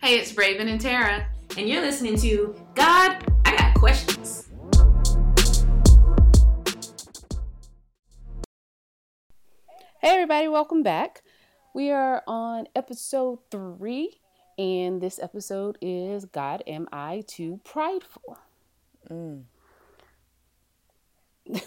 Hey, it's Raven and Tara. And you're listening to God, I Got Questions. Hey, everybody, welcome back. We are on episode three, and this episode is God, Am I Too Prideful? Mm.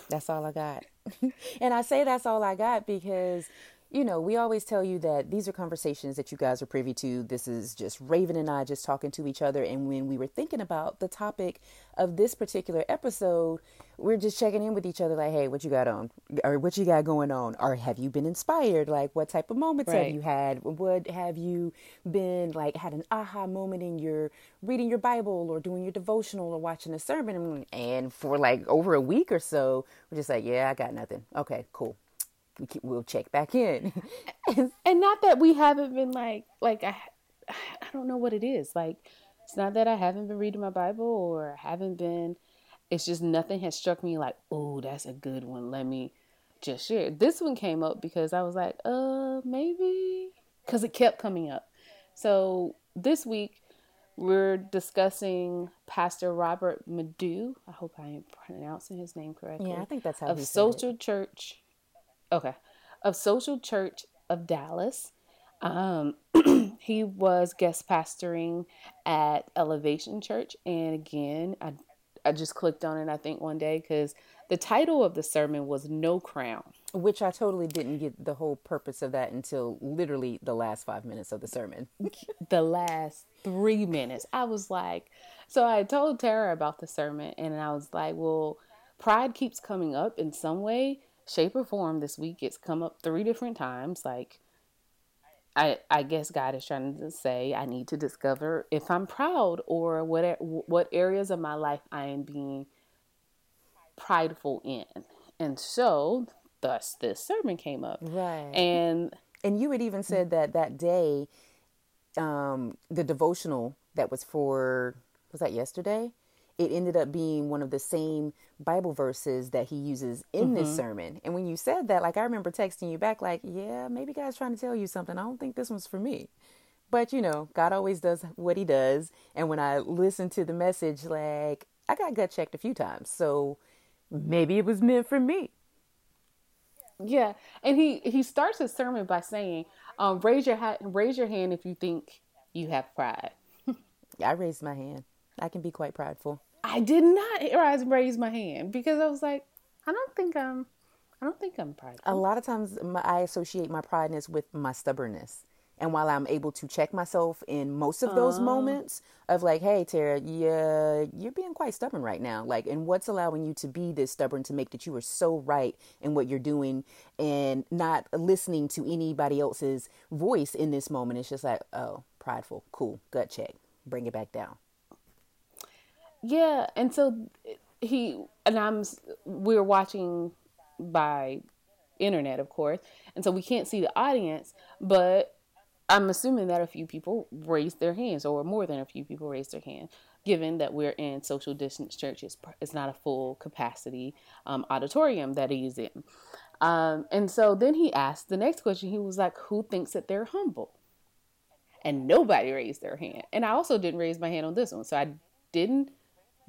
That's all I got. and I say that's all I got because, you know, we always tell you that these are conversations that you guys are privy to. This is just Raven and I just talking to each other. And when we were thinking about the topic of this particular episode, we're just checking in with each other like, hey, what you got on? Or what you got going on? Or have you been inspired? Like, what type of moments Right. have you had? What have you been like, had an aha moment in your reading your Bible or doing your devotional or watching a sermon? And for like over a week or so, we're just like, yeah, I got nothing. Okay, cool. We keep, we'll check back in. And not that we haven't been like, like, I, I don't know what it is. Like, it's not that I haven't been reading my Bible or haven't been, it's just nothing has struck me like, oh, that's a good one. Let me just share. This one came up because I was like, uh, maybe, because it kept coming up. So this week, we're discussing Pastor Robert Madu. I hope I am pronouncing his name correctly. yeah, I think that's how of he said it. Social Church. Okay, of Social Church of Dallas. Um, he was guest pastoring at Elevation Church, and again, I I just clicked on it. I think one day because the title of the sermon was "No Crown." Which I totally didn't get the whole purpose of that until literally the last five minutes of the sermon. the last three minutes. I was like, so I told Tara about the sermon, and I was like, well, pride keeps coming up in some way, shape, or form this week. It's come up three different times. Like, I I guess God is trying to say I need to discover if I'm proud or what what areas of my life I am being prideful in, and so thus this sermon came up. Right. And And you had even said that that day, um, the devotional that was for, was that yesterday? It ended up being one of the same Bible verses that he uses in this sermon. And when you said that, like, I remember texting you back, like, yeah, maybe God's trying to tell you something. I don't think this one's for me. But, you know, God always does what he does. And when I listened to the message, like, I got gut checked a few times. So maybe it was meant for me. Yeah, and he he starts his sermon by saying, um, "Raise your hat, raise your hand if you think you have pride." I raised my hand. I can be quite prideful. I did not rise and raise my hand because I was like, I don't think I'm, I don't think I'm prideful. a lot of times my, I associate my prideness with my stubbornness. And while I'm able to check myself in most of those oh. moments of like, hey, Tara, yeah, you're being quite stubborn right now. Like, and what's allowing you to be this stubborn to make that you are so right in what you're doing and not listening to anybody else's voice in this moment? It's just like, oh, prideful, cool, gut check, bring it back down. Yeah, and so he and I'm we're watching by internet, of course, and so we can't see the audience, but I'm assuming that a few people raised their hands, or more than a few people raised their hand, given that we're in social distance churches. It's not a full capacity um, auditorium that he's in. Um, and so then he asked the next question. He was like, "Who thinks that they're humble?" And nobody raised their hand. And I also didn't raise my hand on this one, so I didn't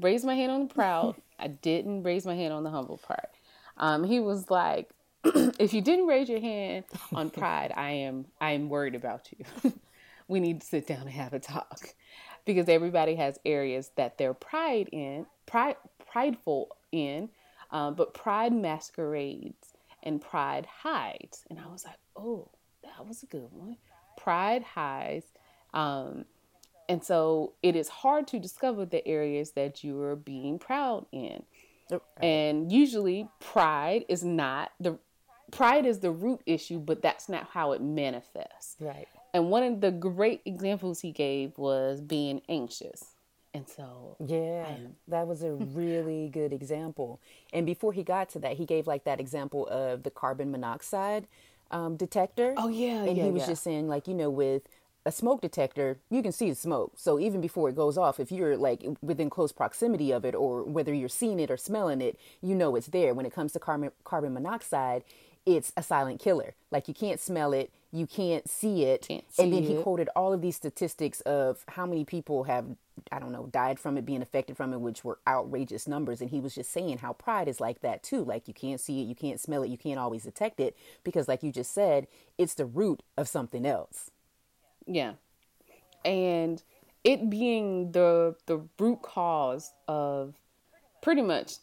raise my hand on the proud. I didn't raise my hand on the humble part. Um, he was like, if you didn't raise your hand on pride, I am I am worried about you. we need to sit down and have a talk because everybody has areas that they're pride in, pride prideful in, um, but pride masquerades and pride hides. And I was like, oh, that was a good one. Pride hides. Um, and so it is hard to discover the areas that you are being proud in. And usually pride is not the pride is the root issue, but that's not how it manifests. Right. And one of the great examples he gave was being anxious. And so Yeah, that was a really good example. And before he got to that, he gave like that example of the carbon monoxide um, detector. Oh, yeah, and yeah, he was yeah. just saying like you know with a smoke detector, you can see the smoke. So even before it goes off, if you're like within close proximity of it, or whether you're seeing it or smelling it, you know it's there. When it comes to carbon carbon monoxide, it's a silent killer. Like you can't smell it, you can't see it. Can't and then see he quoted all of these statistics of how many people have, I don't know, died from it, being affected from it, which were outrageous numbers. And he was just saying how pride is like that too. Like you can't see it, you can't smell it, you can't always detect it because, like you just said, it's the root of something else. Yeah. And it being the the root cause of pretty much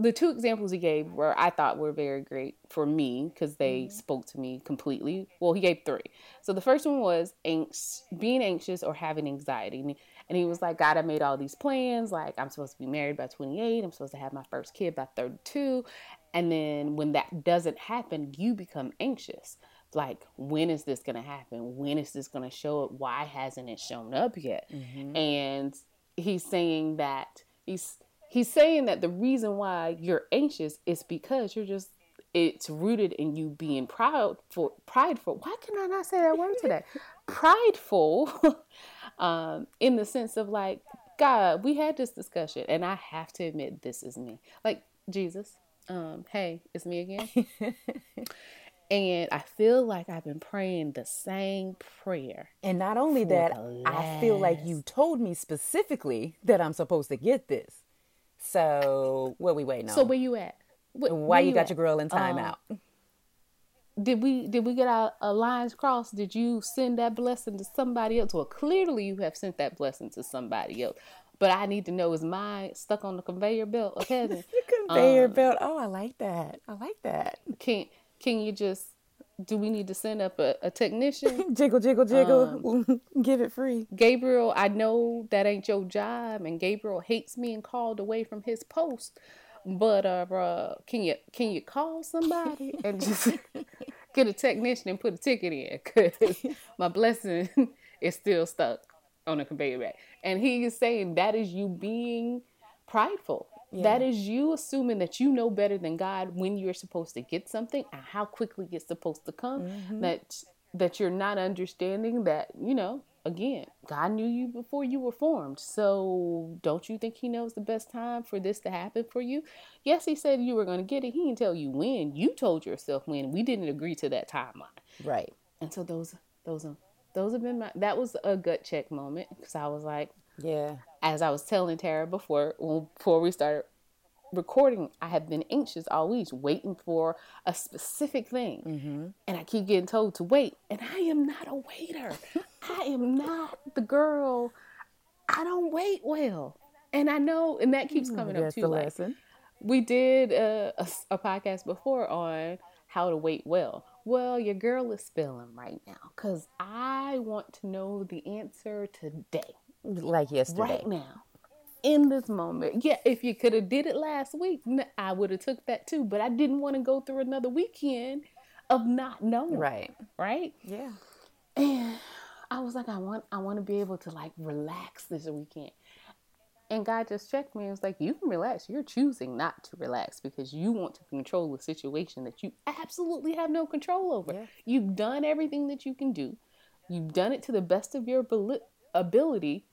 the two examples he gave were I thought were very great for me because they mm-hmm. spoke to me completely. Well, he gave three. So the first one was anx- being anxious or having anxiety. And he, and he was like, God, I made all these plans. Like, I'm supposed to be married by 28. I'm supposed to have my first kid by 32. And then when that doesn't happen, you become anxious. Like, when is this going to happen? When is this going to show up? Why hasn't it shown up yet? And he's saying that he's he's saying that the reason why you're anxious is because you're just it's rooted in you being proud for prideful why can i not say that word today prideful um in the sense of like god we had this discussion and i have to admit this is me like jesus um hey it's me again and i feel like i've been praying the same prayer And not only that, I feel like you told me specifically that I'm supposed to get this. So what we waiting on? so where you at Wh- Why where you got at? your girl in Um, timeout? did we did we get our, our lines crossed? Did you send that blessing to somebody else? Well, clearly you have sent that blessing to somebody else. But I need to know is mine stuck on the conveyor belt of heaven? the Conveyor um, belt. Oh, I like that. I like that. can can you just do we need to send up a, a technician? Jiggle, jiggle, jiggle. Give it free. Gabriel, I know that ain't your job, and Gabriel hates me and called away from his post. But uh, uh can you can you call somebody and just get a technician and put a ticket in? Cause my blessing is still stuck on the conveyor belt. And he is saying that is you being prideful. That is you assuming that you know better than God when you're supposed to get something and how quickly it's supposed to come. Mm-hmm. That that you're not understanding that, you know, again, God knew you before you were formed. So don't you think he knows the best time for this to happen for you? Yes, he said you were going to get it. He didn't tell you when. You told yourself when. We didn't agree to that timeline. Right. And so those those those have been my that was a gut check moment because I was like Yeah. as I was telling Tara before before we started recording, I have been anxious all week, waiting for a specific thing, mm-hmm. and I keep getting told to wait, and I am not a waiter. I am not the girl. I don't wait well, and I know, and that keeps coming up too. the Like, lesson. we did a, a, a podcast before on how to wait well. Well, your girl is spilling right now because I want to know the answer today Like yesterday. right now in this moment yeah if you could have did it last week I would have took that too but i didn't want to go through another weekend of not knowing Right. right Yeah. and i was like i want i want to be able to like relax this weekend and god just checked me and was like you can relax you're choosing not to relax because you want to control a situation that you absolutely have no control over Yeah. you've done everything that you can do you've done it to the best of your ability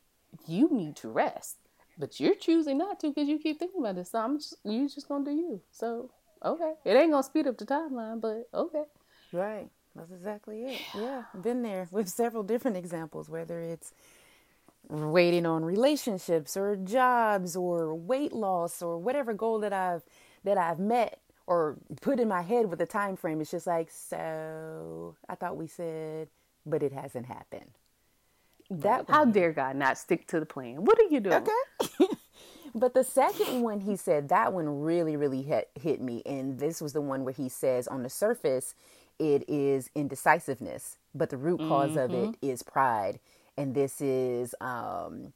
you need to rest but you're choosing not to because you keep thinking about this so i'm just you just gonna do you so okay it ain't gonna speed up the timeline but okay Right. That's exactly it. Yeah. Been there with several different examples, whether it's waiting on relationships or jobs or weight loss or whatever goal that I've that I've met or put in my head with a time frame. It's just like, so I thought we said, but it hasn't happened. That how dare god not stick to the plan what are you doing Okay. but the second one he said, that one really, really hit, hit me. And this was the one where he says, on the surface, it is indecisiveness, but the root because of it is pride. And this is um,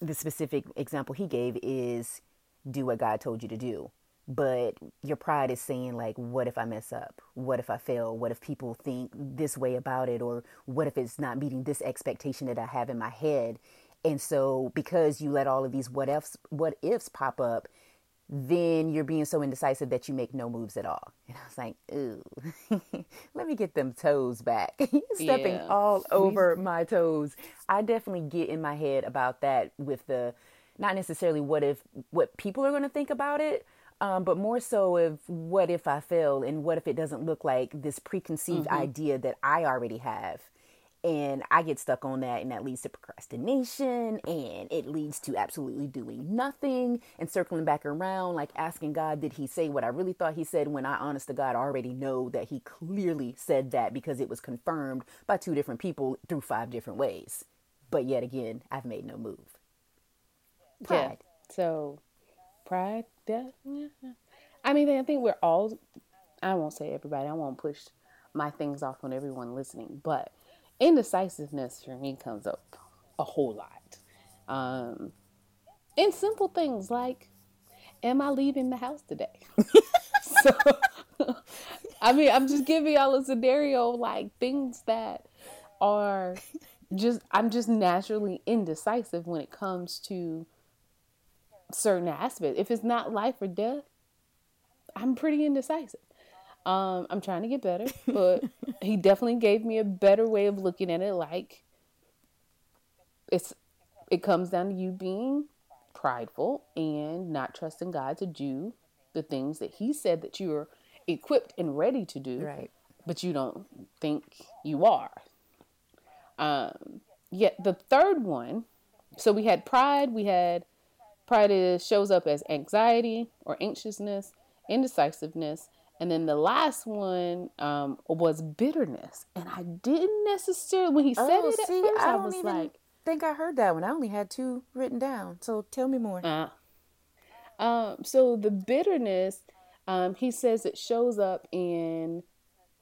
the specific example he gave is do what God told you to do. But your pride is saying, like, what if I mess up? What if I fail? What if people think this way about it? Or what if it's not meeting this expectation that I have in my head? And so, because you let all of these what ifs, what ifs pop up, then you're being so indecisive that you make no moves at all. And I was like, ooh, let me get them toes back. Stepping Yeah. all over my toes. I definitely get in my head about that with the, not necessarily what if, what people are going to think about it, um, but more so of what if I fail and what if it doesn't look like this preconceived idea that I already have. And I get stuck on that, and that leads to procrastination, and it leads to absolutely doing nothing and circling back around, like asking God, did He say what I really thought He said? When I, honest to God, already know that He clearly said that because it was confirmed by two different people through five different ways. But yet again, I've made no move. Pride. Yeah. So, pride. Yeah. yeah. I mean, I think we're all. I won't say everybody. I won't push my things off on everyone listening, but indecisiveness for me comes up a whole lot. Um, and simple things like, am I leaving the house today? so, I mean, I'm just giving y'all a scenario like things that are just, I'm just naturally indecisive when it comes to certain aspects. If it's not life or death, I'm pretty indecisive. Um, I'm trying to get better, but he definitely gave me a better way of looking at it. Like it's, it comes down to you being prideful and not trusting God to do the things that He said that you are equipped and ready to do, Right. but you don't think you are. Um, yet the third one, so we had pride, we had pride is shows up as anxiety or anxiousness, indecisiveness, and then the last one um, was bitterness. And I didn't necessarily when he said Oh, it at see, first, I I, don't was even like, think I heard that one. I only had two written down. So tell me more. uh. Um, so the bitterness, um, he says it shows up in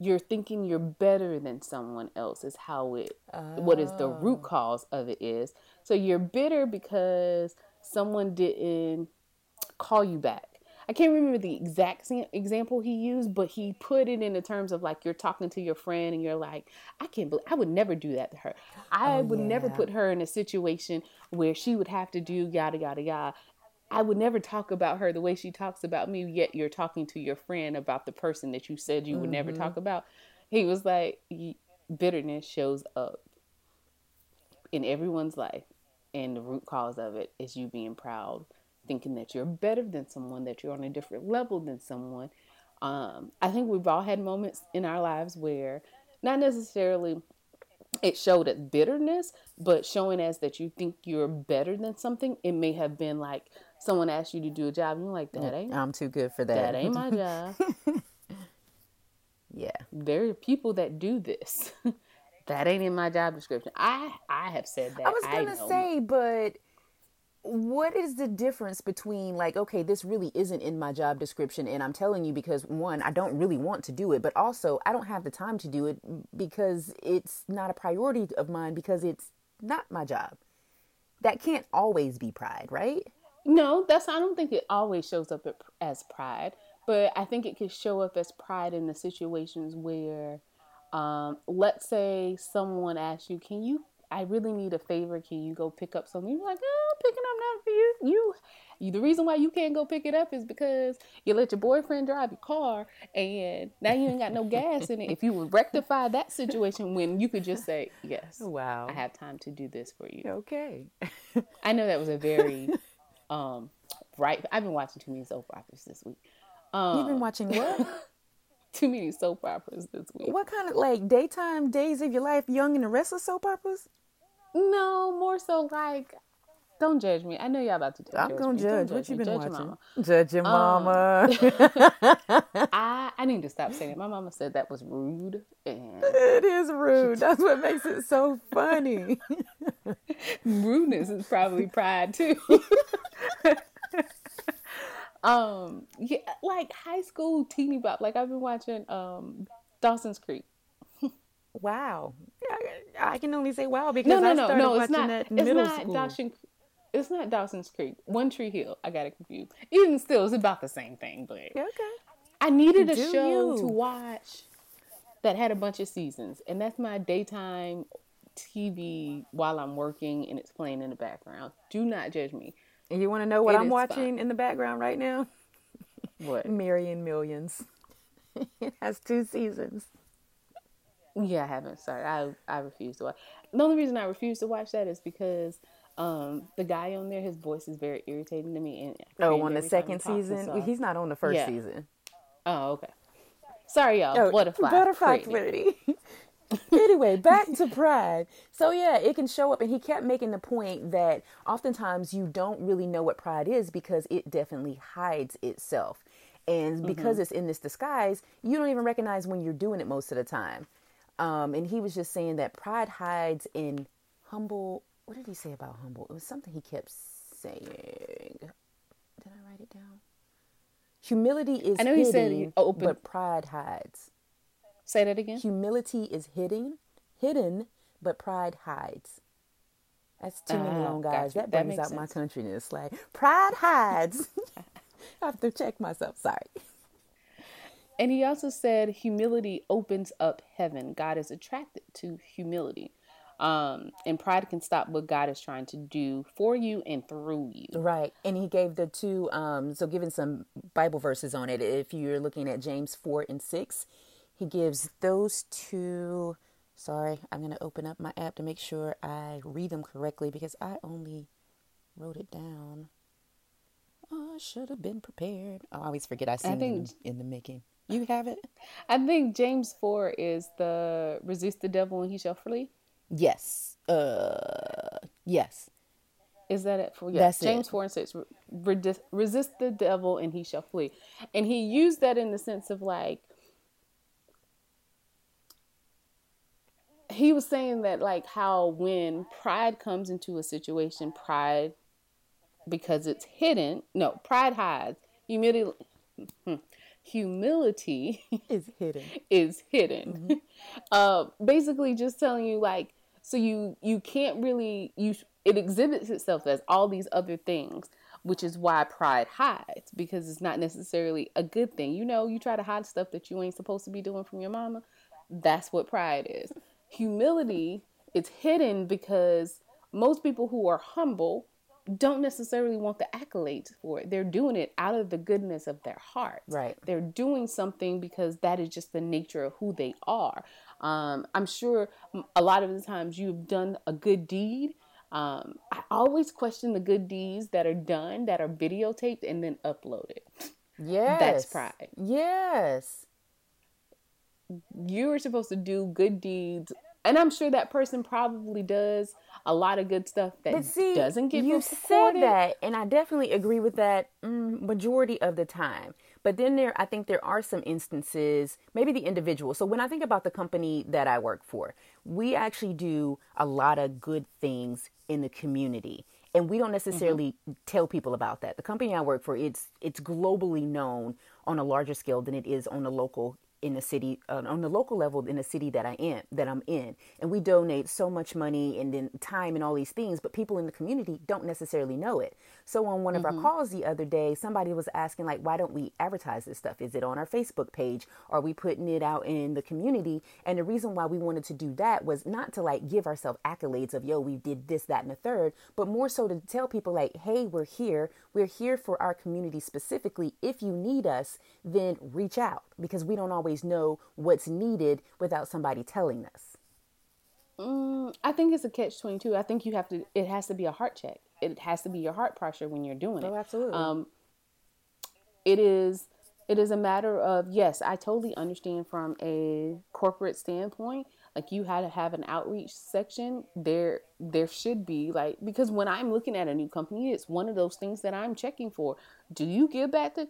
you're thinking you're better than someone else is how it what is the root cause of it is. So you're bitter because someone didn't call you back. I can't remember the exact sa- example he used, but he put it in the terms of like you're talking to your friend and you're like, I can't believe I would never do that to her. I oh, would never put her in a situation where she would have to do yada yada yada. I would never talk about her the way she talks about me, yet you're talking to your friend about the person that you said you would never mm-hmm. talk about. He was like, bitterness shows up in everyone's life, and the root cause of it is you being proud, thinking that you're better than someone, that you're on a different level than someone. Um, I think we've all had moments in our lives where not necessarily it showed as bitterness, but showing as that you think you're better than something. It may have been like someone asked you to do a job, and you're like, that ain't I'm too good for that. that ain't my job. yeah. there are people that do this. that ain't in my job description. I I have said that. I was gonna know. say, but what is the difference between like, okay, this really isn't in my job description, and I'm telling you because one, I don't really want to do it, but also I don't have the time to do it because it's not a priority of mine because it's not my job. That can't always be pride, right? No, that's I don't think it always shows up as pride, but I think it could show up as pride in the situations where, um, let's say someone asks you, "Can you? I really need a favor. Can you go pick up something?" You're like, "Oh, I'm picking up nothing for you. You, you. The reason why you can't go pick it up is because you let your boyfriend drive your car, and now you ain't got no gas in it. If you would rectify that situation, when you could just say, "Yes, Wow. I have time to do this for you." Okay. I know that was a very um right. I've been watching too many soap operas this week. Um, You've been watching what? too many soap operas this week. what kind of like daytime days of your life, young and the restless soap operas? No, more so like, don't judge me. I know y'all about to judge I'm gonna me. Don't judge. What you been Judge your watching? mama. Judge your um, mama. I I need to stop saying it. My mama said that was rude, and it is rude. That's what makes it so funny. rudeness is probably pride too. Um, yeah, like high school teeny bop. Like I've been watching um Dawson's Creek. wow. I, I can only say wow because No, no, I started no. It's watching not. that It's middle not school. Dawson. It's not Dawson's Creek. One Tree Hill. I got it confused. Even still, it's about the same thing. But Okay. I needed a Do show you. to watch that had a bunch of seasons, and that's my daytime TV while I'm working and it's playing in the background. Do not judge me. And you want to know what It I'm is watching in the background right now? What? Marrying Millions. it has two seasons. Yeah, I haven't. Sorry, I I refuse to watch. The only reason I refuse to watch that is because Um, the guy on there, his voice is very irritating to me. And oh, on the second seeson, so. he's not on the first yeah. season. Oh, okay. Sorry, y'all. Oh, butterfly. Butterfly pretty. Anyway, back to pride. So yeah, it can show up, and he kept making the point that oftentimes you don't really know what pride is because it definitely hides itself, and because mm-hmm. it's in this disguise, you don't even recognize when you're doing it most of the time. Um, and he was just saying that pride hides in humble. What did he say about humble? It was something he kept saying. Did I write it down? Humility is I know hidden, he said open. but pride hides. Say that again. Humility is hidden, hidden, but pride hides. That's too many long guys. That brings that out sense. my countryness. Like pride hides. I have to check myself. Sorry. And he also said humility opens up heaven. God is attracted to humility. Um, and pride can stop what God is trying to do for you and through you. Right. And he gave the two, um, so giving some Bible verses on it. If you're looking at James 4 and 6, he gives those two. Sorry, I'm going to open up my app to make sure I read them correctly because I only wrote it down. Oh, I should have been prepared. I always forget I see them in the making. You have it? I think James 4 is the resist the devil and he shall flee. Yes. Uh, yes. Is that it for yeah. That's James it. 4 and 6. Resist, resist the devil and he shall flee. And he used that in the sense of like, he was saying that like how when pride comes into a situation, pride because it's hidden, no, pride hides. Humility hmm, humility is hidden. is hidden. Mm-hmm. Uh basically just telling you like so you you can't really you it exhibits itself as all these other things which is why pride hides because it's not necessarily a good thing you know you try to hide stuff that you ain't supposed to be doing from your mama that's what pride is humility is hidden because most people who are humble don't necessarily want the accolades for it. They're doing it out of the goodness of their heart. Right. They're doing something because that is just the nature of who they are. Um, I'm sure a lot of the times you've done a good deed. Um, I always question the good deeds that are done, that are videotaped and then uploaded. Yes. That's pride. Yes. You are supposed to do good deeds. And I'm sure that person probably does a lot of good stuff that see, doesn't get you said that, and I definitely agree with that mm, majority of the time. But then there, I think there are some instances, maybe the individual. So when I think about the company that I work for, we actually do a lot of good things in the community and we don't necessarily mm-hmm. tell people about that. The company I work for, it's it's globally known on a larger scale than it is on a local in the city uh, on the local level in the city that I am that I'm in. And we donate so much money and then time and all these things but people in the community don't necessarily know it. So on one of mm-hmm. our calls the other day somebody was asking like why don't we advertise this stuff? Is it on our Facebook page? Are we putting it out in the community? And the reason why we wanted to do that was not to like give ourselves accolades of yo we did this that and the third but more so to tell people like hey we're here. We're here for our community specifically. If you need us then reach out because we don't always know what's needed without somebody telling us. Mm, I think it's a catch twenty two. I think you have to. It has to be a heart check. It has to be your heart posture when you're doing it. Oh, absolutely. Um, it is. It is a matter of yes. I totally understand from a corporate standpoint. Like you had to have an outreach section. There, there should be like because when I'm looking at a new company, it's one of those things that I'm checking for. Do you give back to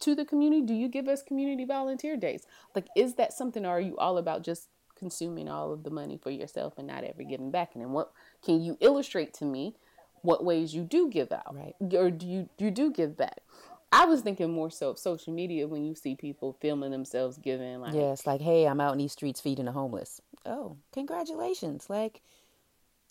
to the community? Do you give us community volunteer days? Like, is that something, or are you all about just consuming all of the money for yourself and not ever giving back? And then what can you illustrate to me what ways you do give out, right? Or do you you do give back? I was thinking more so of social media when you see people filming themselves giving like Yes, like, hey, I'm out in these streets feeding the homeless. Oh, congratulations. Like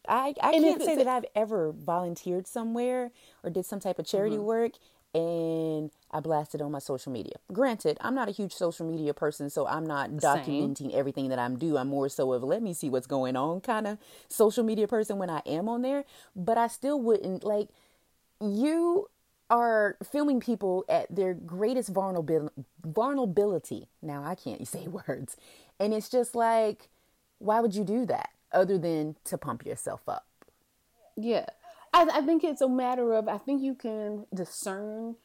I I and can't say that I've ever volunteered somewhere or did some type of charity mm-hmm. work and I blasted on my social media. Granted, I'm not a huge social media person, so I'm not documenting Same. everything that I'm do. I'm more so of let me see what's going on kind of social media person when I am on there. But I still wouldn't like you are filming people at their greatest vulnerability. Now I can't say words. And it's just like, why would you do that other than to pump yourself up? Yeah. I, I think it's a matter of I think you can discern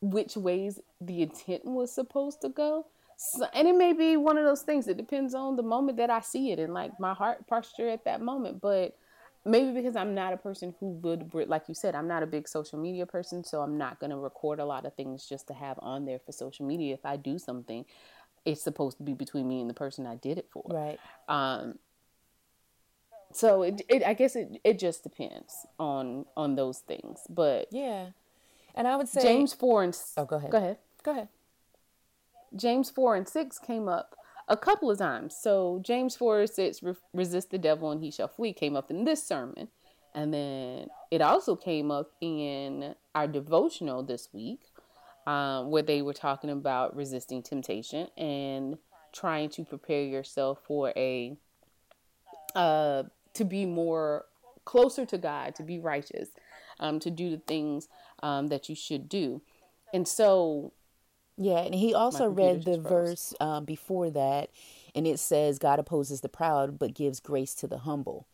which ways the intent was supposed to go. So, and it may be one of those things. It depends on the moment that I see it and like my heart posture at that moment. But maybe because I'm not a person who would, like you said, I'm not a big social media person, so I'm not going to record a lot of things just to have on there for social media. If I do something, it's supposed to be between me and the person I did it for. Right. Um. So it, it I guess it, it just depends on on those things, but Yeah. And I would say James four and Oh, go ahead. Go ahead. Go ahead. James 4 and 6 came up a couple of times. So James 4 and 6, resist the devil and he shall flee, came up in this sermon. And then it also came up in our devotional this week, um, where they were talking about resisting temptation and trying to prepare yourself for a, uh, to be more closer to God, to be righteous, um, to do the things um, that you should do. And so Yeah, and he also read the verse um, before that, and it says, God opposes the proud, but gives grace to the humble.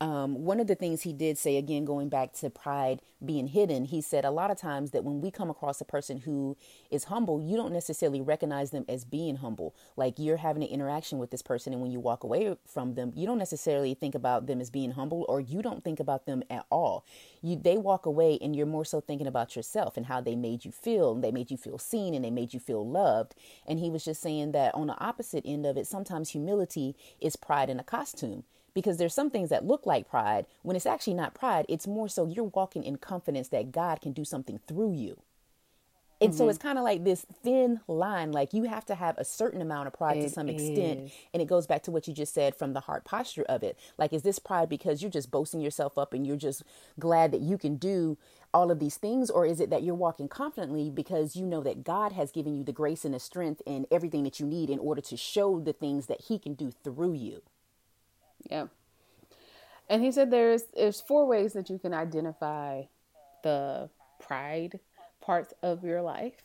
Um, one of the things he did say, again, going back to pride being hidden, he said a lot of times that when we come across a person who is humble, you don't necessarily recognize them as being humble. Like you're having an interaction with this person, and when you walk away from them, you don't necessarily think about them as being humble, or you don't think about them at all. You they walk away, and you're more so thinking about yourself and how they made you feel, and they made you feel seen, and they made you feel loved. And he was just saying that on the opposite end of it, sometimes humility is pride in a costume because there's some things that look like pride. When it's actually not pride it's more so you're walking in confidence that god can do something through you. And so mm-hmm. it's kind of like this thin line like you have to have a certain amount of pride to some extent. is. and it goes back to what you just said from the heart posture of it. Like is this pride because you're just boasting yourself up and you're just glad that you can do all of these things? Or is it that you're walking confidently because you know that god has given you the grace and the strength and everything that you need in order to show the things that he can do through you Yeah. And he said there's there's four ways that you can identify the pride parts of your life.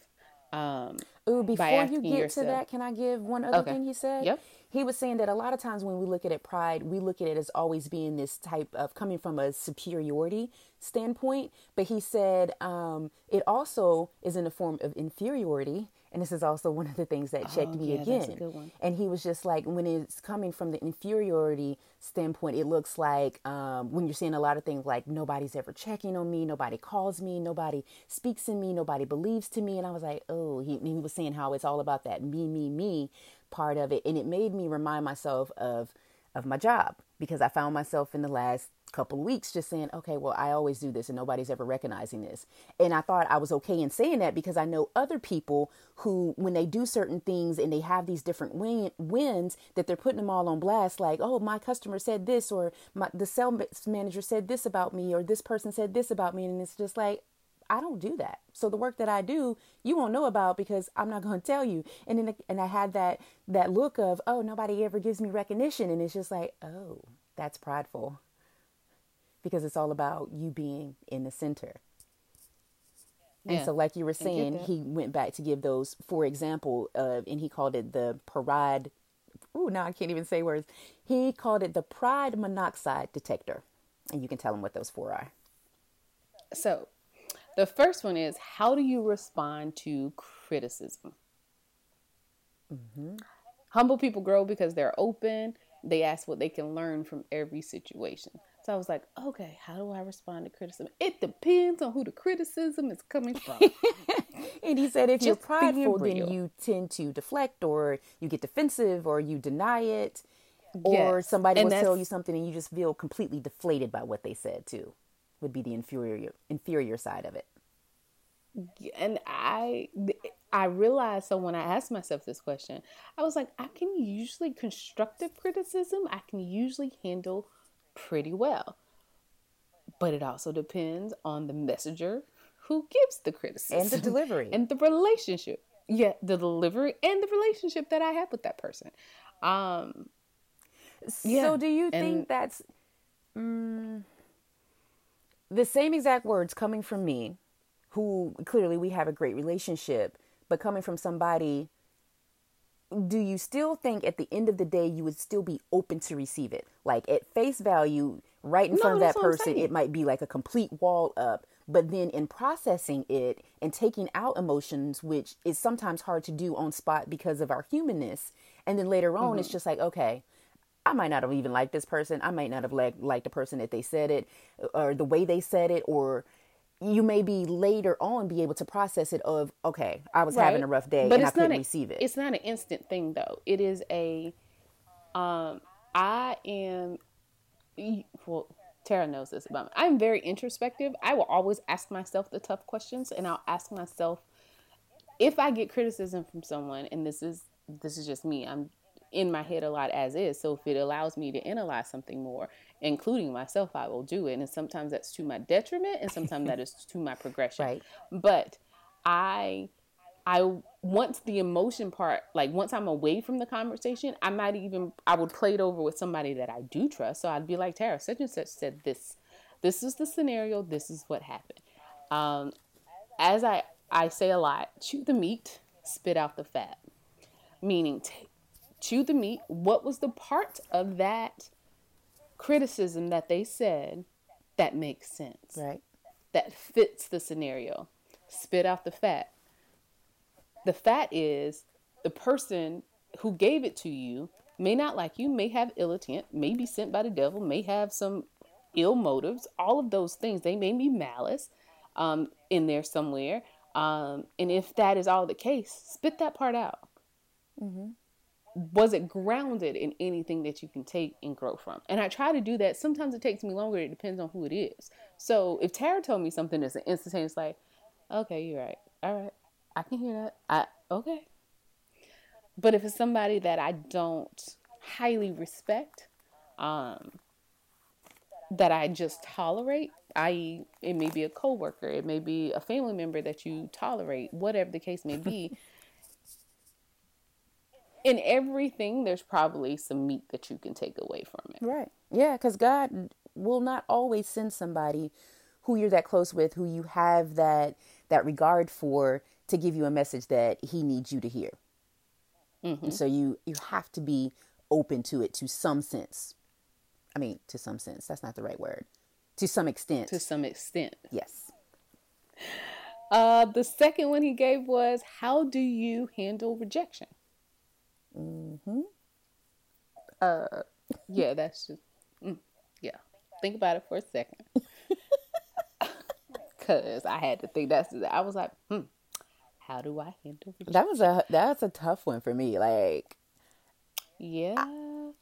Um, Ooh, before you get yourself. to that, can I give one other Okay. thing he said? Yep. He was saying that a lot of times when we look at it pride, we look at it as always being this type of coming from a superiority standpoint. But he said um, it also is in a form of inferiority. And this is also one of the things that checked Oh, me yeah, again. that's a good one. And he was just like, when it's coming from the inferiority standpoint, it looks like um, when you're seeing a lot of things like nobody's ever checking on me, nobody calls me, nobody speaks in me, nobody believes to me. And I was like, oh, he, he was saying how it's all about that me, me, me part of it. And it made me remind myself of of my job because I found myself in the last couple weeks just saying, okay, well, I always do this and nobody's ever recognizing this. And I thought I was okay in saying that because I know other people who, when they do certain things and they have these different win- wins, that they're putting them all on blast, like, oh, my customer said this, or my, the sales manager said this about me, or this person said this about me. And it's just like, I don't do that. So the work that I do, you won't know about because I'm not going to tell you. And then and I had that that look of, oh, nobody ever gives me recognition and it's just like, oh, that's prideful. Because it's all about you being in the center. And Yeah, so like you were saying, he went back to give those for example of and he called it the pride Ooh, now I can't even say words. He called it the pride monoxide detector. And you can tell him what those four are. so the first one is how do you respond to criticism? Mm-hmm. Humble people grow because they're open. They ask what they can learn from every situation. So I was like, okay, how do I respond to criticism? It depends on who the criticism is coming from. And he said if you're Just being prideful, then you tend to deflect or you get defensive or you deny it. Or Yes, somebody and will tell you something and you just feel completely deflated by what they said too. Would be the inferior inferior side of it. and I I realized so when I asked myself this question, I was like, I can usually constructive criticism, I can usually handle pretty well. But it also depends on the messenger who gives the criticism And the delivery. and the relationship. Yeah, the delivery and the relationship that I have with that person. Um Yeah, So do you and- think that's mm, the same exact words coming from me, who clearly we have a great relationship, but coming from somebody do you still think at the end of the day you would still be open to receive it? Like at face value, right in No, front of that that's what I'm person, it might be like a complete wall up. But then in processing it and taking out emotions, which is sometimes hard to do on spot because of our humanness, and then later on, Mm-hmm. it's just like, okay, I might not have even liked this person. I might not have liked, liked the person that they said it or the way they said it, or you may be later on be able to process it of, okay, I was having a rough day But and I couldn't a- receive it. It's not an instant thing though. It is a um I am well Tara knows this about me. I'm very introspective. I will always ask myself the tough questions and I'll ask myself if I get criticism from someone and this is this is just me. I'm in my head a lot as is. So if it allows me to analyze something more, including myself, I will do it. And sometimes that's to my detriment and sometimes that is to my progression. Right. But I I once the emotion part, like once I'm away from the conversation, I might even I would play it over with somebody that I do trust. So I'd be like, Tara, such and such said this. This is the scenario. This is what happened. Um, as I I say a lot, chew the meat, spit out the fat. Meaning, t- chew the meat. What was the part of that criticism that they said that makes sense? right. that fits the scenario. Spit out the fat. The fat is the person who gave it to you may not like you, may have ill intent, may be sent by the devil, may have some ill motives, all of those things. They may be malice um, in there somewhere. Um, and if that is all the case, spit that part out. Was it grounded in anything that you can take and grow from? And I try to do that. Sometimes it takes me longer. It depends on who it is. So if Tara told me something that's an instantaneous, like, okay, you're right. All right. I can hear that. I, okay. But if it's somebody that I don't highly respect, um, that I just tolerate, i.e., it may be a coworker, it may be a family member that you tolerate, whatever the case may be. In everything, there's probably some meat that you can take away from it. Right. Yeah, because God will not always send somebody who you're that close with, who you have that that regard for, to give you a message that He needs you to hear. And so you you have to be open to it to some sense. I mean, to some sense. That's not the right word. To some extent. To some extent. yes. Uh, the second one he gave was, How do you handle rejection? Mm-hmm. Uh, yeah, that's just, mm, yeah. Think about it for a second. Because I had to think that's, I was like, hmm, how do I handle rejection? That was a that's a tough one for me. Like Yeah.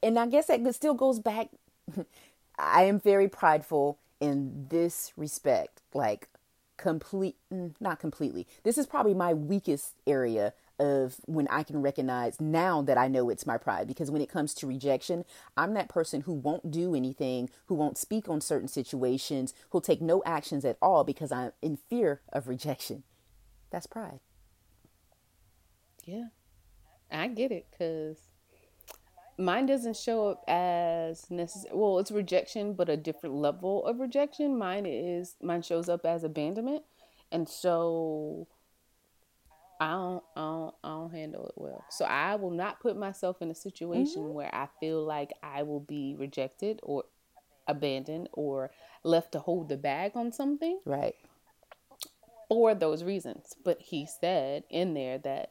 and I guess that still goes back. I am very prideful in this respect, like complete, mm, not completely. This is probably my weakest area of when I can recognize now that I know it's my pride. Because when it comes to rejection, I'm that person who won't do anything, who won't speak on certain situations, who'll take no actions at all because I'm in fear of rejection. That's pride. Yeah. I get it because mine doesn't show up as necessary. Well, it's rejection, but a different level of rejection. Mine is, mine shows up as abandonment. And so I don't, I don't, I don't handle it well. So I will not put myself in a situation mm-hmm. where I feel like I will be rejected or abandoned or left to hold the bag on something Right. for those reasons. But he said in there that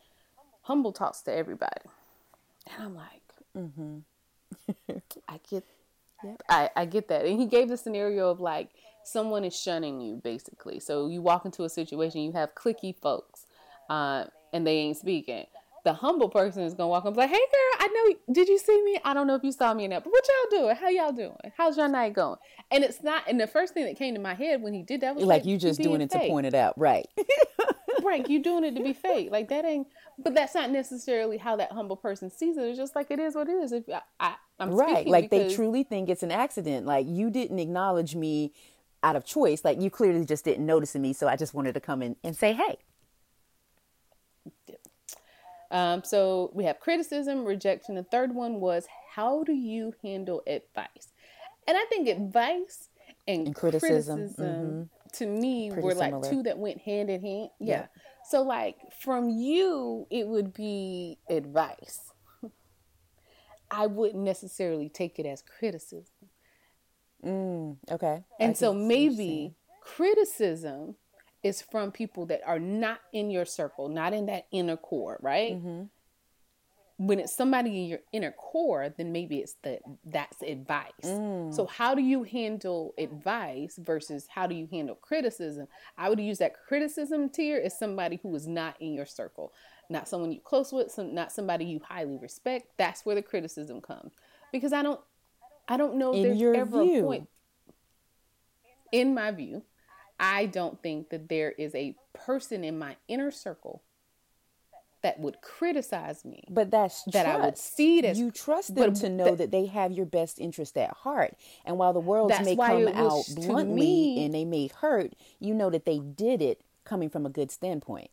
humble talks to everybody. And I'm like, mm-hmm. I get I, I get that. And he gave the scenario of like someone is shunning you basically. So you walk into a situation, you have clicky folks, uh, and they ain't speaking. The humble person is gonna walk up and be like, Hey girl, I know did you see me? I don't know if you saw me in that, but what y'all doing? How y'all doing? How's your night going? And it's not and the first thing that came to my head when he did that was Like you just doing it to point it out. Right. right you doing it to be fake like that ain't but that's not necessarily how that humble person sees it it's just like it is what it is if i, I i'm right like they truly think it's an accident like you didn't acknowledge me out of choice like you clearly just didn't notice me so i just wanted to come in and say hey um so we have criticism rejection the third one was how do you handle advice and i think advice and, And criticism, criticism, to me Pretty were like similar. two that went hand in hand yeah. Yeah. so like from you it would be advice i wouldn't necessarily take it as criticism Mm, okay. I And so can see maybe criticism is from people that are not in your circle, not in that inner core, right? Mm-hmm. When it's somebody in your inner core, then maybe it's the that's advice. Mm. So how do you handle advice versus how do you handle criticism? I would use that criticism tier as somebody who is not in your circle, not someone you close with, some not somebody you highly respect. That's where the criticism comes. Because I don't I don't know if In there's your ever view. a point in my view, I don't think that there is a person in my inner circle that would criticize me. But that's that I would see it as- you trust them but to know that- that they have your best interest at heart. And while the words may come out bluntly me- and they may hurt, you know that they did it coming from a good standpoint.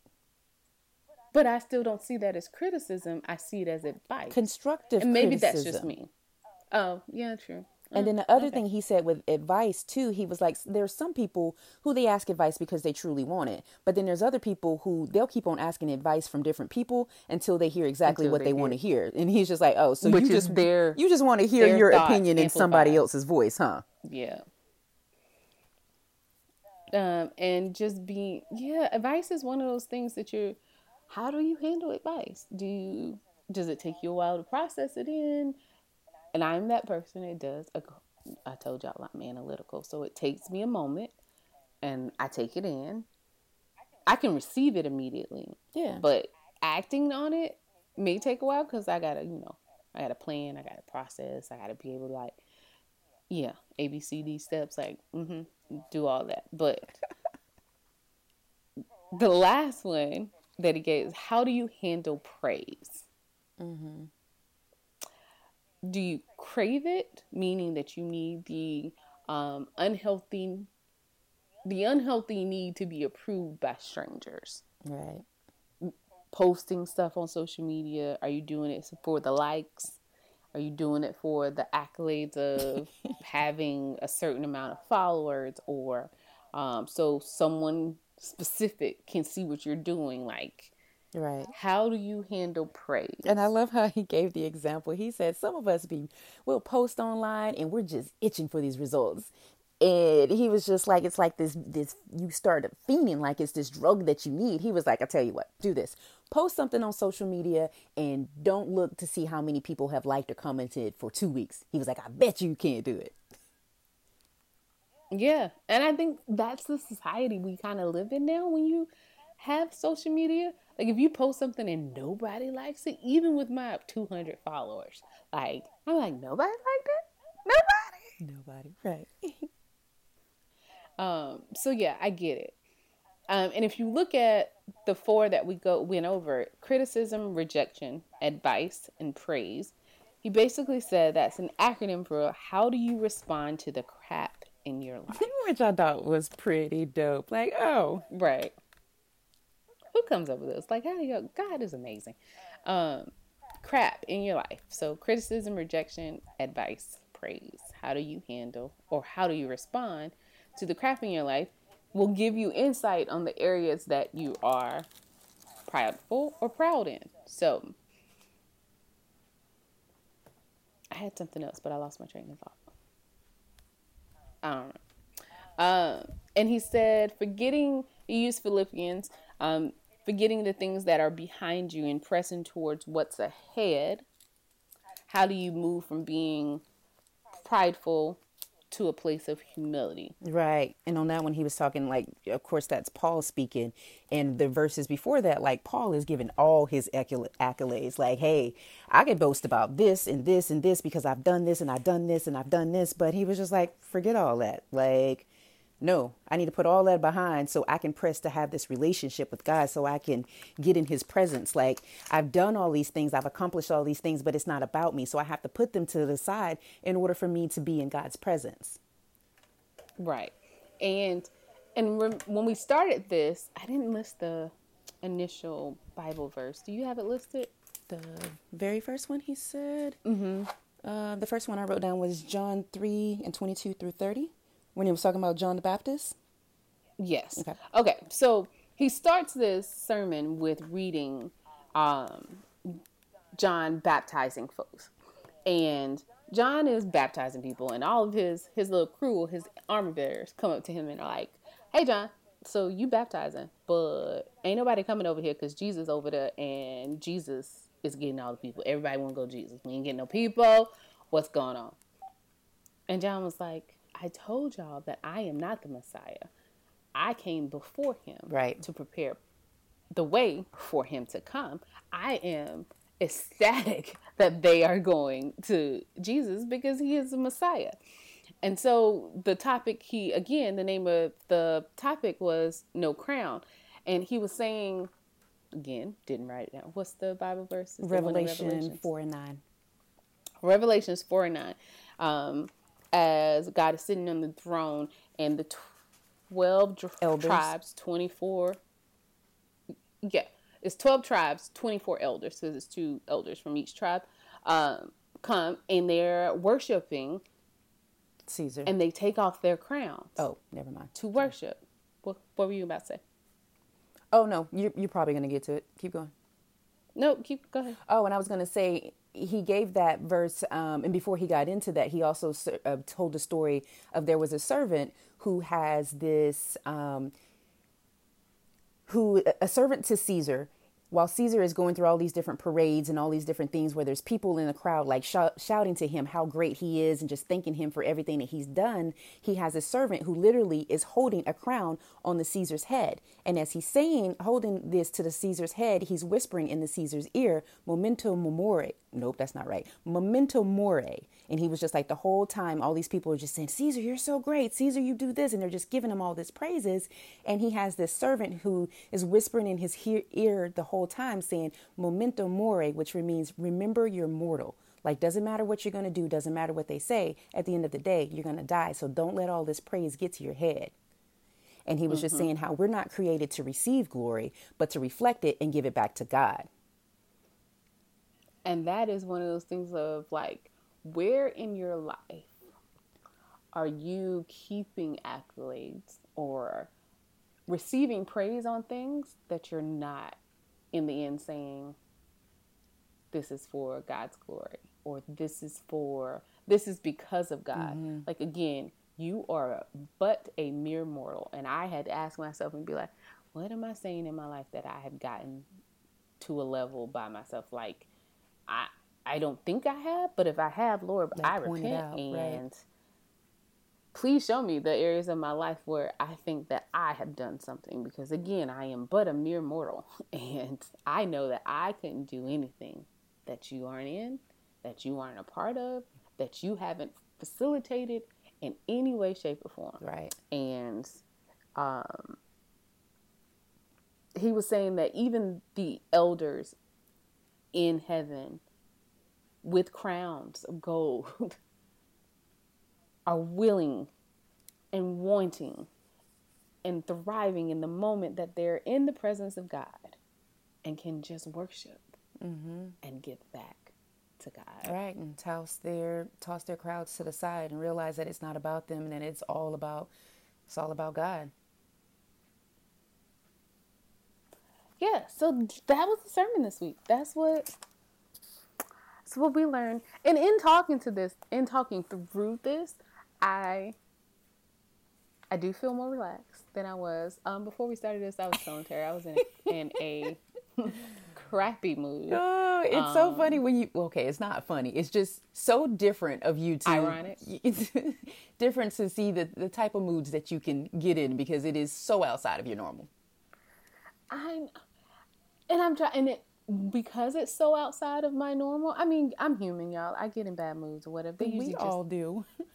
But I still don't see that as criticism. I see it as advice. Constructive and maybe criticism. that's just me. Oh, yeah, true. And then the other thing he said with advice too, he was like, there's some people who they ask advice because they truly want it, but then there's other people who they'll keep on asking advice from different people until they hear exactly Until what they they, want to hear. And he's just like, oh, so Which you just their- you just want to hear your opinion in somebody else's voice, huh? Yeah. Um, and just be yeah, advice is one of those things that you're how do you handle advice? Do you does it take you a while to process it in? And I'm that person, that does. I told y'all I'm analytical, so it takes me a moment and I take it in. I can receive it immediately. Yeah. But acting on it may take a while because I gotta, you know, I gotta plan, I gotta process, I gotta be able to like, yeah, A B C D steps, like, mm-hmm, do all that. But the last one that he gave is how do you handle praise? Mm-hmm. Do you crave it, meaning that you need the um, unhealthy, the unhealthy need to be approved by strangers? Right. posting stuff on social media? Are you doing it for the likes? Are you doing it for the accolades of having a certain amount of followers or um, so someone specific can see what you're doing? Like, Right. how do you handle praise? And I love how he gave the example. He said some of us be we'll post online and we're just itching for these results. And he was just like it's like this this you start fiending like it's this drug that you need. He was like, I tell you what, do this. Post something on social media and don't look to see how many people have liked or commented for two weeks. He was like, I bet you can't do it. Yeah, and I think that's the society we kind of live in now. When you have social media, like if you post something and nobody likes it, even with my 200 followers, like I'm like nobody liked it, nobody. Nobody. Right. Um, so yeah, I get it. Um, and if you look at the four that we go went over, criticism, rejection, advice, and praise, he basically said that's an acronym for how do you respond to the crap in your life. Which I thought was pretty dope. Like, oh. Right. Who comes up with this? Like, how do you go? God is amazing. Um, crap in your life. So, criticism, rejection, advice, praise. How do you handle or how do you respond to the crap in your life? Will give you insight on the areas that you are proudful or proud in. So, I had something else, but I lost my train of thought. I don't know. And he said, forgetting, he used Philippians, um, forgetting the things that are behind you and pressing towards what's ahead. How do you move from being prideful to a place of humility? Right. And on that one, he was talking like, of course, that's Paul speaking. And the verses before that, like, Paul is giving all his accolades. Like, hey, I can boast about this and this and this because I've done this and I've done this and I've done this. But he was just like, forget all that. Like, no, I need to put all that behind so I can press to have this relationship with God so I can get in his presence. Like, I've done all these things, I've accomplished all these things, but it's not about me. So I have to put them to the side in order for me to be in God's presence. Right. And and when we started this, I didn't list the initial Bible verse. Do you have it listed? The very first one he said, mm-hmm. uh, the first one I wrote down was John 3 and 22 through 30 when he was talking about John the Baptist. Yes. Okay. Okay. So he starts this sermon with reading um, John baptizing folks. And John is baptizing people, and all of his his little crew, his armor bearers, come up to him and are like, "Hey, John, so you baptizing, but ain't nobody coming over here because Jesus over there, and Jesus is getting all the people. Everybody want to go Jesus. We ain't getting no people. What's going on?" And John was like, "I told y'all that I am not the Messiah. I came before him, Right. to prepare the way for him to come. I am." ecstatic that they are going to Jesus because he is the Messiah. And so the topic he again the name of the topic was no crown. And he was saying again, didn't write it down. What's the Bible verse? It's the one in Revelation 4 and 9. Revelations 4 and 9. Um, as God is sitting on the throne and the 12 dr- Elders. tribes, 24. Yeah, it's 12 tribes, 24 elders, because it's two elders from each tribe, um, come and they're worshiping Caesar. and they take off their crowns oh, never mind. to worship. What, what were you about to say? Oh, no, you're, you're probably going to get to it. Keep going. No, keep, go ahead. Oh, and I was going to say, he gave that verse, um, and before he got into that, he also uh, told the story of there was a servant who has this, um, who a servant to Caesar. While Caesar is going through all these different parades and all these different things where there's people in the crowd like shou- shouting to him how great he is and just thanking him for everything that he's done, he has a servant who literally is holding a crown on the Caesar's head. And as he's saying, holding this to the Caesar's head, he's whispering in the Caesar's ear, Memento Mori. Nope, that's not right. Memento Mori. And he was just like the whole time, all these people are just saying, Caesar, you're so great. Caesar, you do this. And they're just giving him all this praises. And he has this servant who is whispering in his he- ear the whole time saying, Memento Mori, which means remember you're mortal. Like, doesn't matter what you're going to do, doesn't matter what they say. At the end of the day, you're going to die. So don't let all this praise get to your head. And he was just mm-hmm. saying how we're not created to receive glory, but to reflect it and give it back to God. And that is one of those things of like, where in your life are you keeping accolades or receiving praise on things that you're not in the end saying, this is for God's glory or this is for, this is because of God? Mm-hmm. Like, again, you are but a mere mortal. And I had to ask myself and be like, what am I saying in my life that I have gotten to a level by myself? Like, I I don't think I have, but if I have, Lord, Like, I repent out, right. and please show me the areas of my life where I think that I have done something because again, I am but a mere mortal and I know that I couldn't do anything that you aren't in, that you aren't a part of, that you haven't facilitated in any way shape or form Right. and um, he was saying that even the elders in heaven with crowns of gold are willing and wanting and thriving in the moment that they're in the presence of God and can just worship mm-hmm. and give back to God. Right, and toss their toss their crowds to the side and realize that it's not about them and that it's all about it's all about God. Yeah, so that was the sermon this week. That's what that's what we learned. And in talking to this, in talking through this, I I do feel more relaxed than I was. Um before we started this, I was telling Tara I was in in a crappy mood. Oh, it's so funny when you okay, it's not funny. It's just so different of you to Ironic. It's different to see the, the type of moods that you can get in because it is so outside of your normal. I'm and I'm trying and it because it's so outside of my normal. I mean, I'm human, y'all. I get in bad moods or whatever. They we just all do.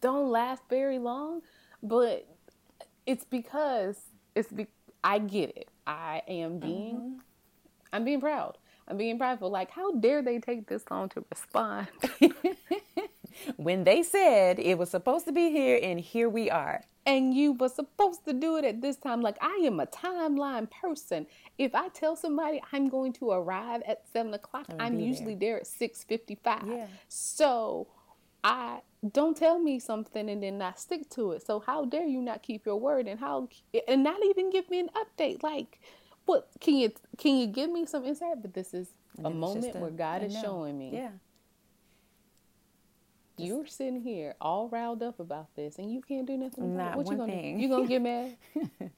don't last very long, but it's because it's be- I get it. I am being mm-hmm. I'm being proud. I'm being prideful. Like, how dare they take this long to respond? When they said it was supposed to be here and here we are. And you were supposed to do it at this time. Like, I am a timeline person. If I tell somebody I'm going to arrive at seven o'clock, I'm usually there at six fifty-five. Yeah. So, I don't tell me something and then not stick to it. So, how dare you not keep your word and how and not even give me an update? Like, what can you can you give me some insight? But this is a moment where God a is no. showing me Yeah. You're sitting here all riled up about this, and you can't do nothing. About Not it. What one you gonna thing. do? You gonna get mad?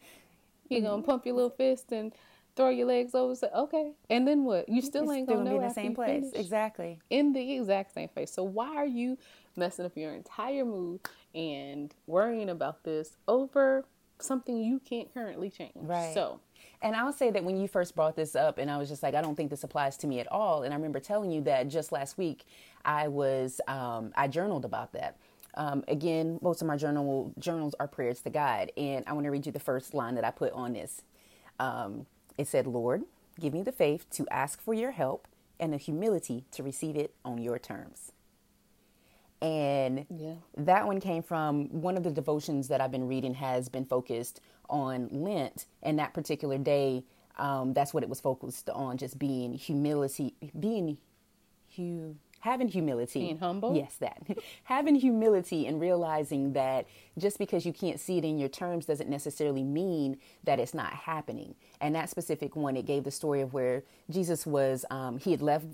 you gonna pump your little fist and throw your legs over? Say, okay, and then what? You still It's ain't still gonna be know in the same place. finish. Exactly. in the exact same place. So why are you messing up your entire mood and worrying about this over something you can't currently change? Right. So And I'll say that when you first brought this up, and I was just like, I don't think this applies to me at all. And I remember telling you that just last week, I was um, I journaled about that. Um, again, most of my journal journals are prayers to God, and I want to read you the first line that I put on this. Um, it said, "Lord, give me the faith to ask for your help and the humility to receive it on your terms." And Yeah. that one came from one of the devotions that I've been reading has been focused on Lent, and that particular day, um, that's what it was focused on, just being humility, being hu- having humility, Being humble? Yes, that having humility and realizing that just because you can't see it in your terms doesn't necessarily mean that it's not happening. And that specific one, it gave the story of where Jesus was, um, he had left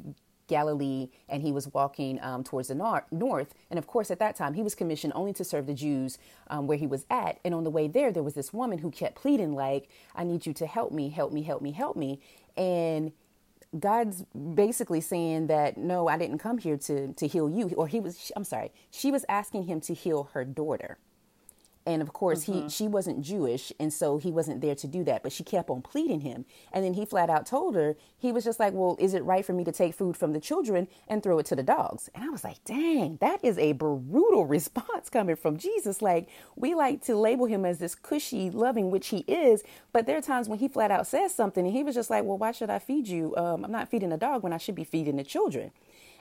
Galilee and he was walking um, towards the nor- north. And of course, at that time, he was commissioned only to serve the Jews um, where he was at. And on the way there, there was this woman who kept pleading, like, I need you to help me, help me, help me, help me. And God's basically saying that no, I didn't come here to to heal you, or he was. I'm sorry, she was asking him to heal her daughter, and of course he she wasn't Jewish, and so he wasn't there to do that. But she kept on pleading him, and then he flat out told her he was just like, well, is it right for me to take food from the children and throw it to the dogs? And I was like, dang, that is a brutal response coming from Jesus. Like we like to label him as this cushy, loving, which he is, but there are times when he flat out says something, and he was just like, well, why should I feed you? Um, I'm not feeding a dog when I should be feeding the children.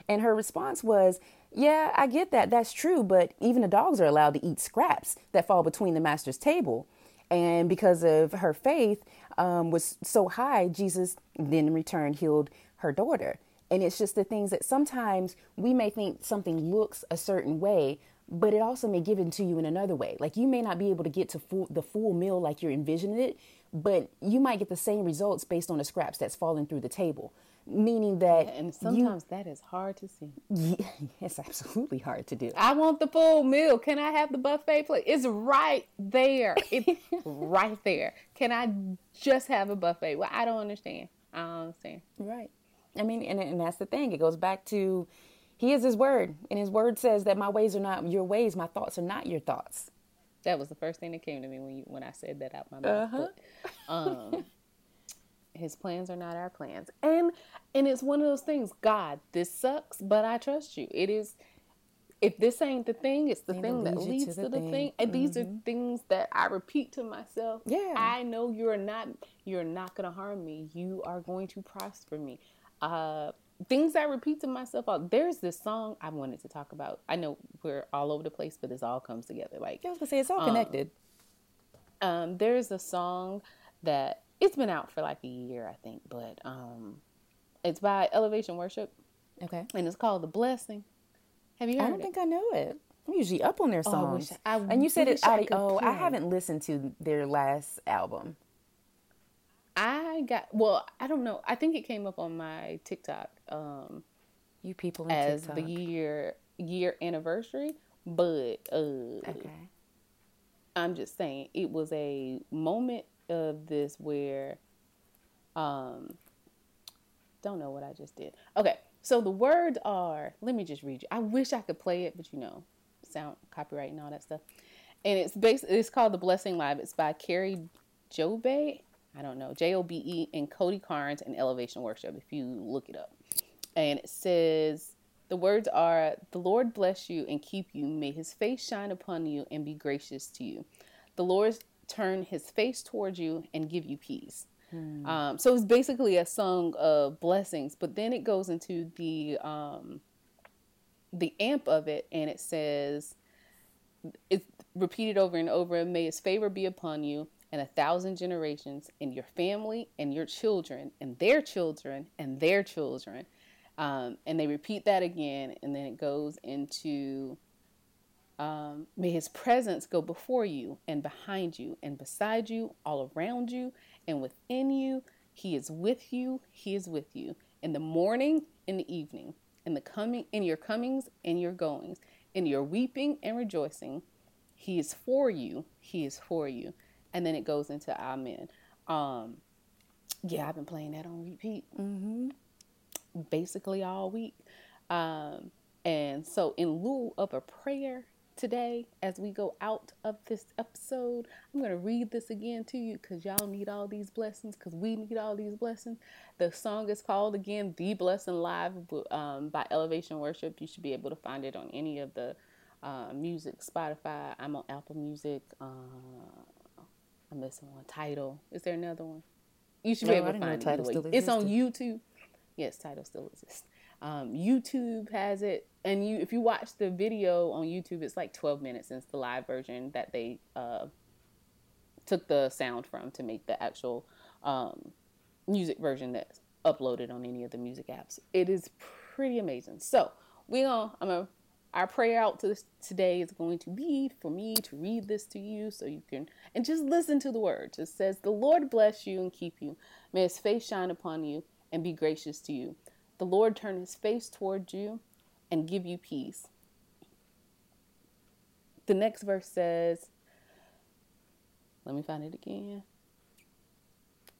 And her response was, Yeah, I get that. That's true. But even the dogs are allowed to eat scraps that fall between the master's table. And because of her faith um, was so high, Jesus then in return healed her daughter. And it's just the things that sometimes we may think something looks a certain way, but it also may give it to you in another way. Like you may not be able to get to full, the full meal like you're envisioning it, but you might get the same results based on the scraps that's falling through the table. Meaning that and you sometimes that is hard to see. yeah, it's absolutely hard to do. I want the full meal. Can I have the buffet plate? It's right there. It's right there. Can I just have a buffet? Well, I don't understand. I don't understand. Right. I mean, and, and that's the thing. It goes back to He is His word, and His word says that my ways are not your ways, my thoughts are not your thoughts. That was the first thing that came to me when you when I said that out my mouth. Uh-huh. But, um, his plans are not our plans, and and it's one of those things. God, this sucks, but I trust you. It is. If this ain't the thing, it's the Thing thing that leads you leads to to the the thing. thing. And these are things that I repeat to myself. Yeah. I know you're not. You're not gonna harm me. You are going to prosper me. Uh, things I repeat to myself. There's this song I wanted to talk about. I know we're all over the place, but this all comes together. Like I was gonna say it's all connected. um, there's a song that it's been out for like a year, I think, but um, it's by Elevation Worship okay. and it's called "The Blessing." Have you heard I don't it? think I know it. I'm usually up on their Oh, I songs. I- and you said it I Oh, I haven't listened to their last album. I got well. I don't know. I think it came up on my TikTok um, You people in as TikTok. the year year anniversary, but uh, Okay. I'm just saying it was a moment of this where um don't know what I just did. Okay. So the words are let me just read you. I wish I could play it, but you know, sound copyright and all that stuff. And it's based it's called The Blessing Live. It's by Kari Jobe. I don't know, J O B E and Cody Carnes and Elevation Worship if you look it up. And it says the words are the Lord bless you and keep you. May his face shine upon you and be gracious to you. The Lord turn his face towards you and give you peace. Um, so it's basically a song of blessings, but then it goes into the um, the amp of it, and it says it's repeated over and over. May His favor be upon you and a thousand generations, and your family, and your children, and their children, and their children. Um, and they repeat that again, and then it goes into um, may his presence go before you and behind you and beside you, all around you and within you. He is with you. He is with you in the morning, in the evening, in the coming, in your comings and your goings, In your weeping and rejoicing, He is for you. He is for you. And then it goes into Amen. Um, yeah, I've been playing that on repeat Mm-hmm. basically all week. Um, and so, in lieu of a prayer today, as we go out of this episode, I'm going to read this again to you because y'all need all these blessings, because we need all these blessings. The song is called again, The Blessing Live um, by Elevation Worship. You should be able to find it on any of the uh, music, Spotify. I'm on Apple Music. Uh, I'm missing one. Tidal. Is there another one? You should be able to find it. Tidal either way. still It's on. YouTube. Yes, Tidal still exists. Um, YouTube has it, and you if you watch the video on YouTube, it's like 12 minutes since the live version that they uh, took the sound from to make the actual um, music version that's uploaded on any of the music apps. It is pretty amazing. So we gonna I'm gonna our prayer out to this today is going to be for me to read this to you so you can and just listen to the words. It says, The Lord bless you and keep you. May his face shine upon you and be gracious to you. The Lord turn his face toward you and give you peace. The next verse says, let me find it again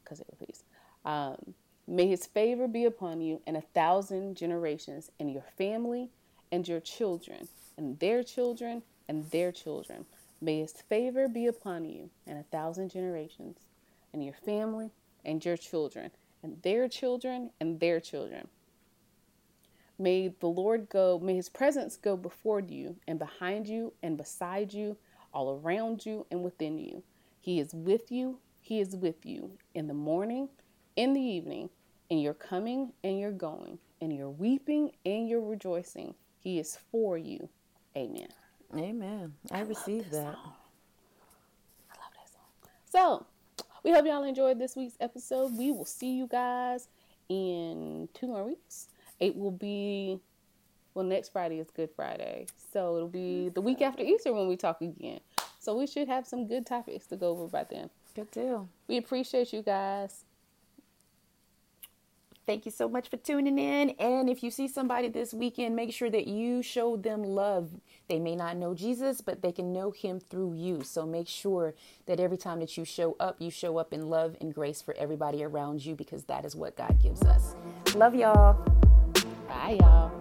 because it repeats. Um, May his favor be upon you and a thousand generations, and your family and your children, and their children and their children. May his favor be upon you and a thousand generations, and your family and your children, and their children and their children. May the Lord go, may his presence go before you and behind you and beside you, all around you and within you. He is with you, he is with you in the morning, in the evening, in your coming and your going, in your weeping and your rejoicing. He is for you. Amen. Amen. I, received this that. song. I love that song. So, we hope y'all enjoyed this week's episode. We will see you guys in two more weeks. It will be, well, next Friday is Good Friday. So, it'll be the week after Easter when we talk again. So, we should have some good topics to go over by then. Good deal. We appreciate you guys. Thank you so much for tuning in. And if you see somebody this weekend, make sure that you show them love. They may not know Jesus, but they can know him through you. So make sure that every time that you show up, you show up in love and grace for everybody around you because that is what God gives us. Love y'all. Bye, y'all.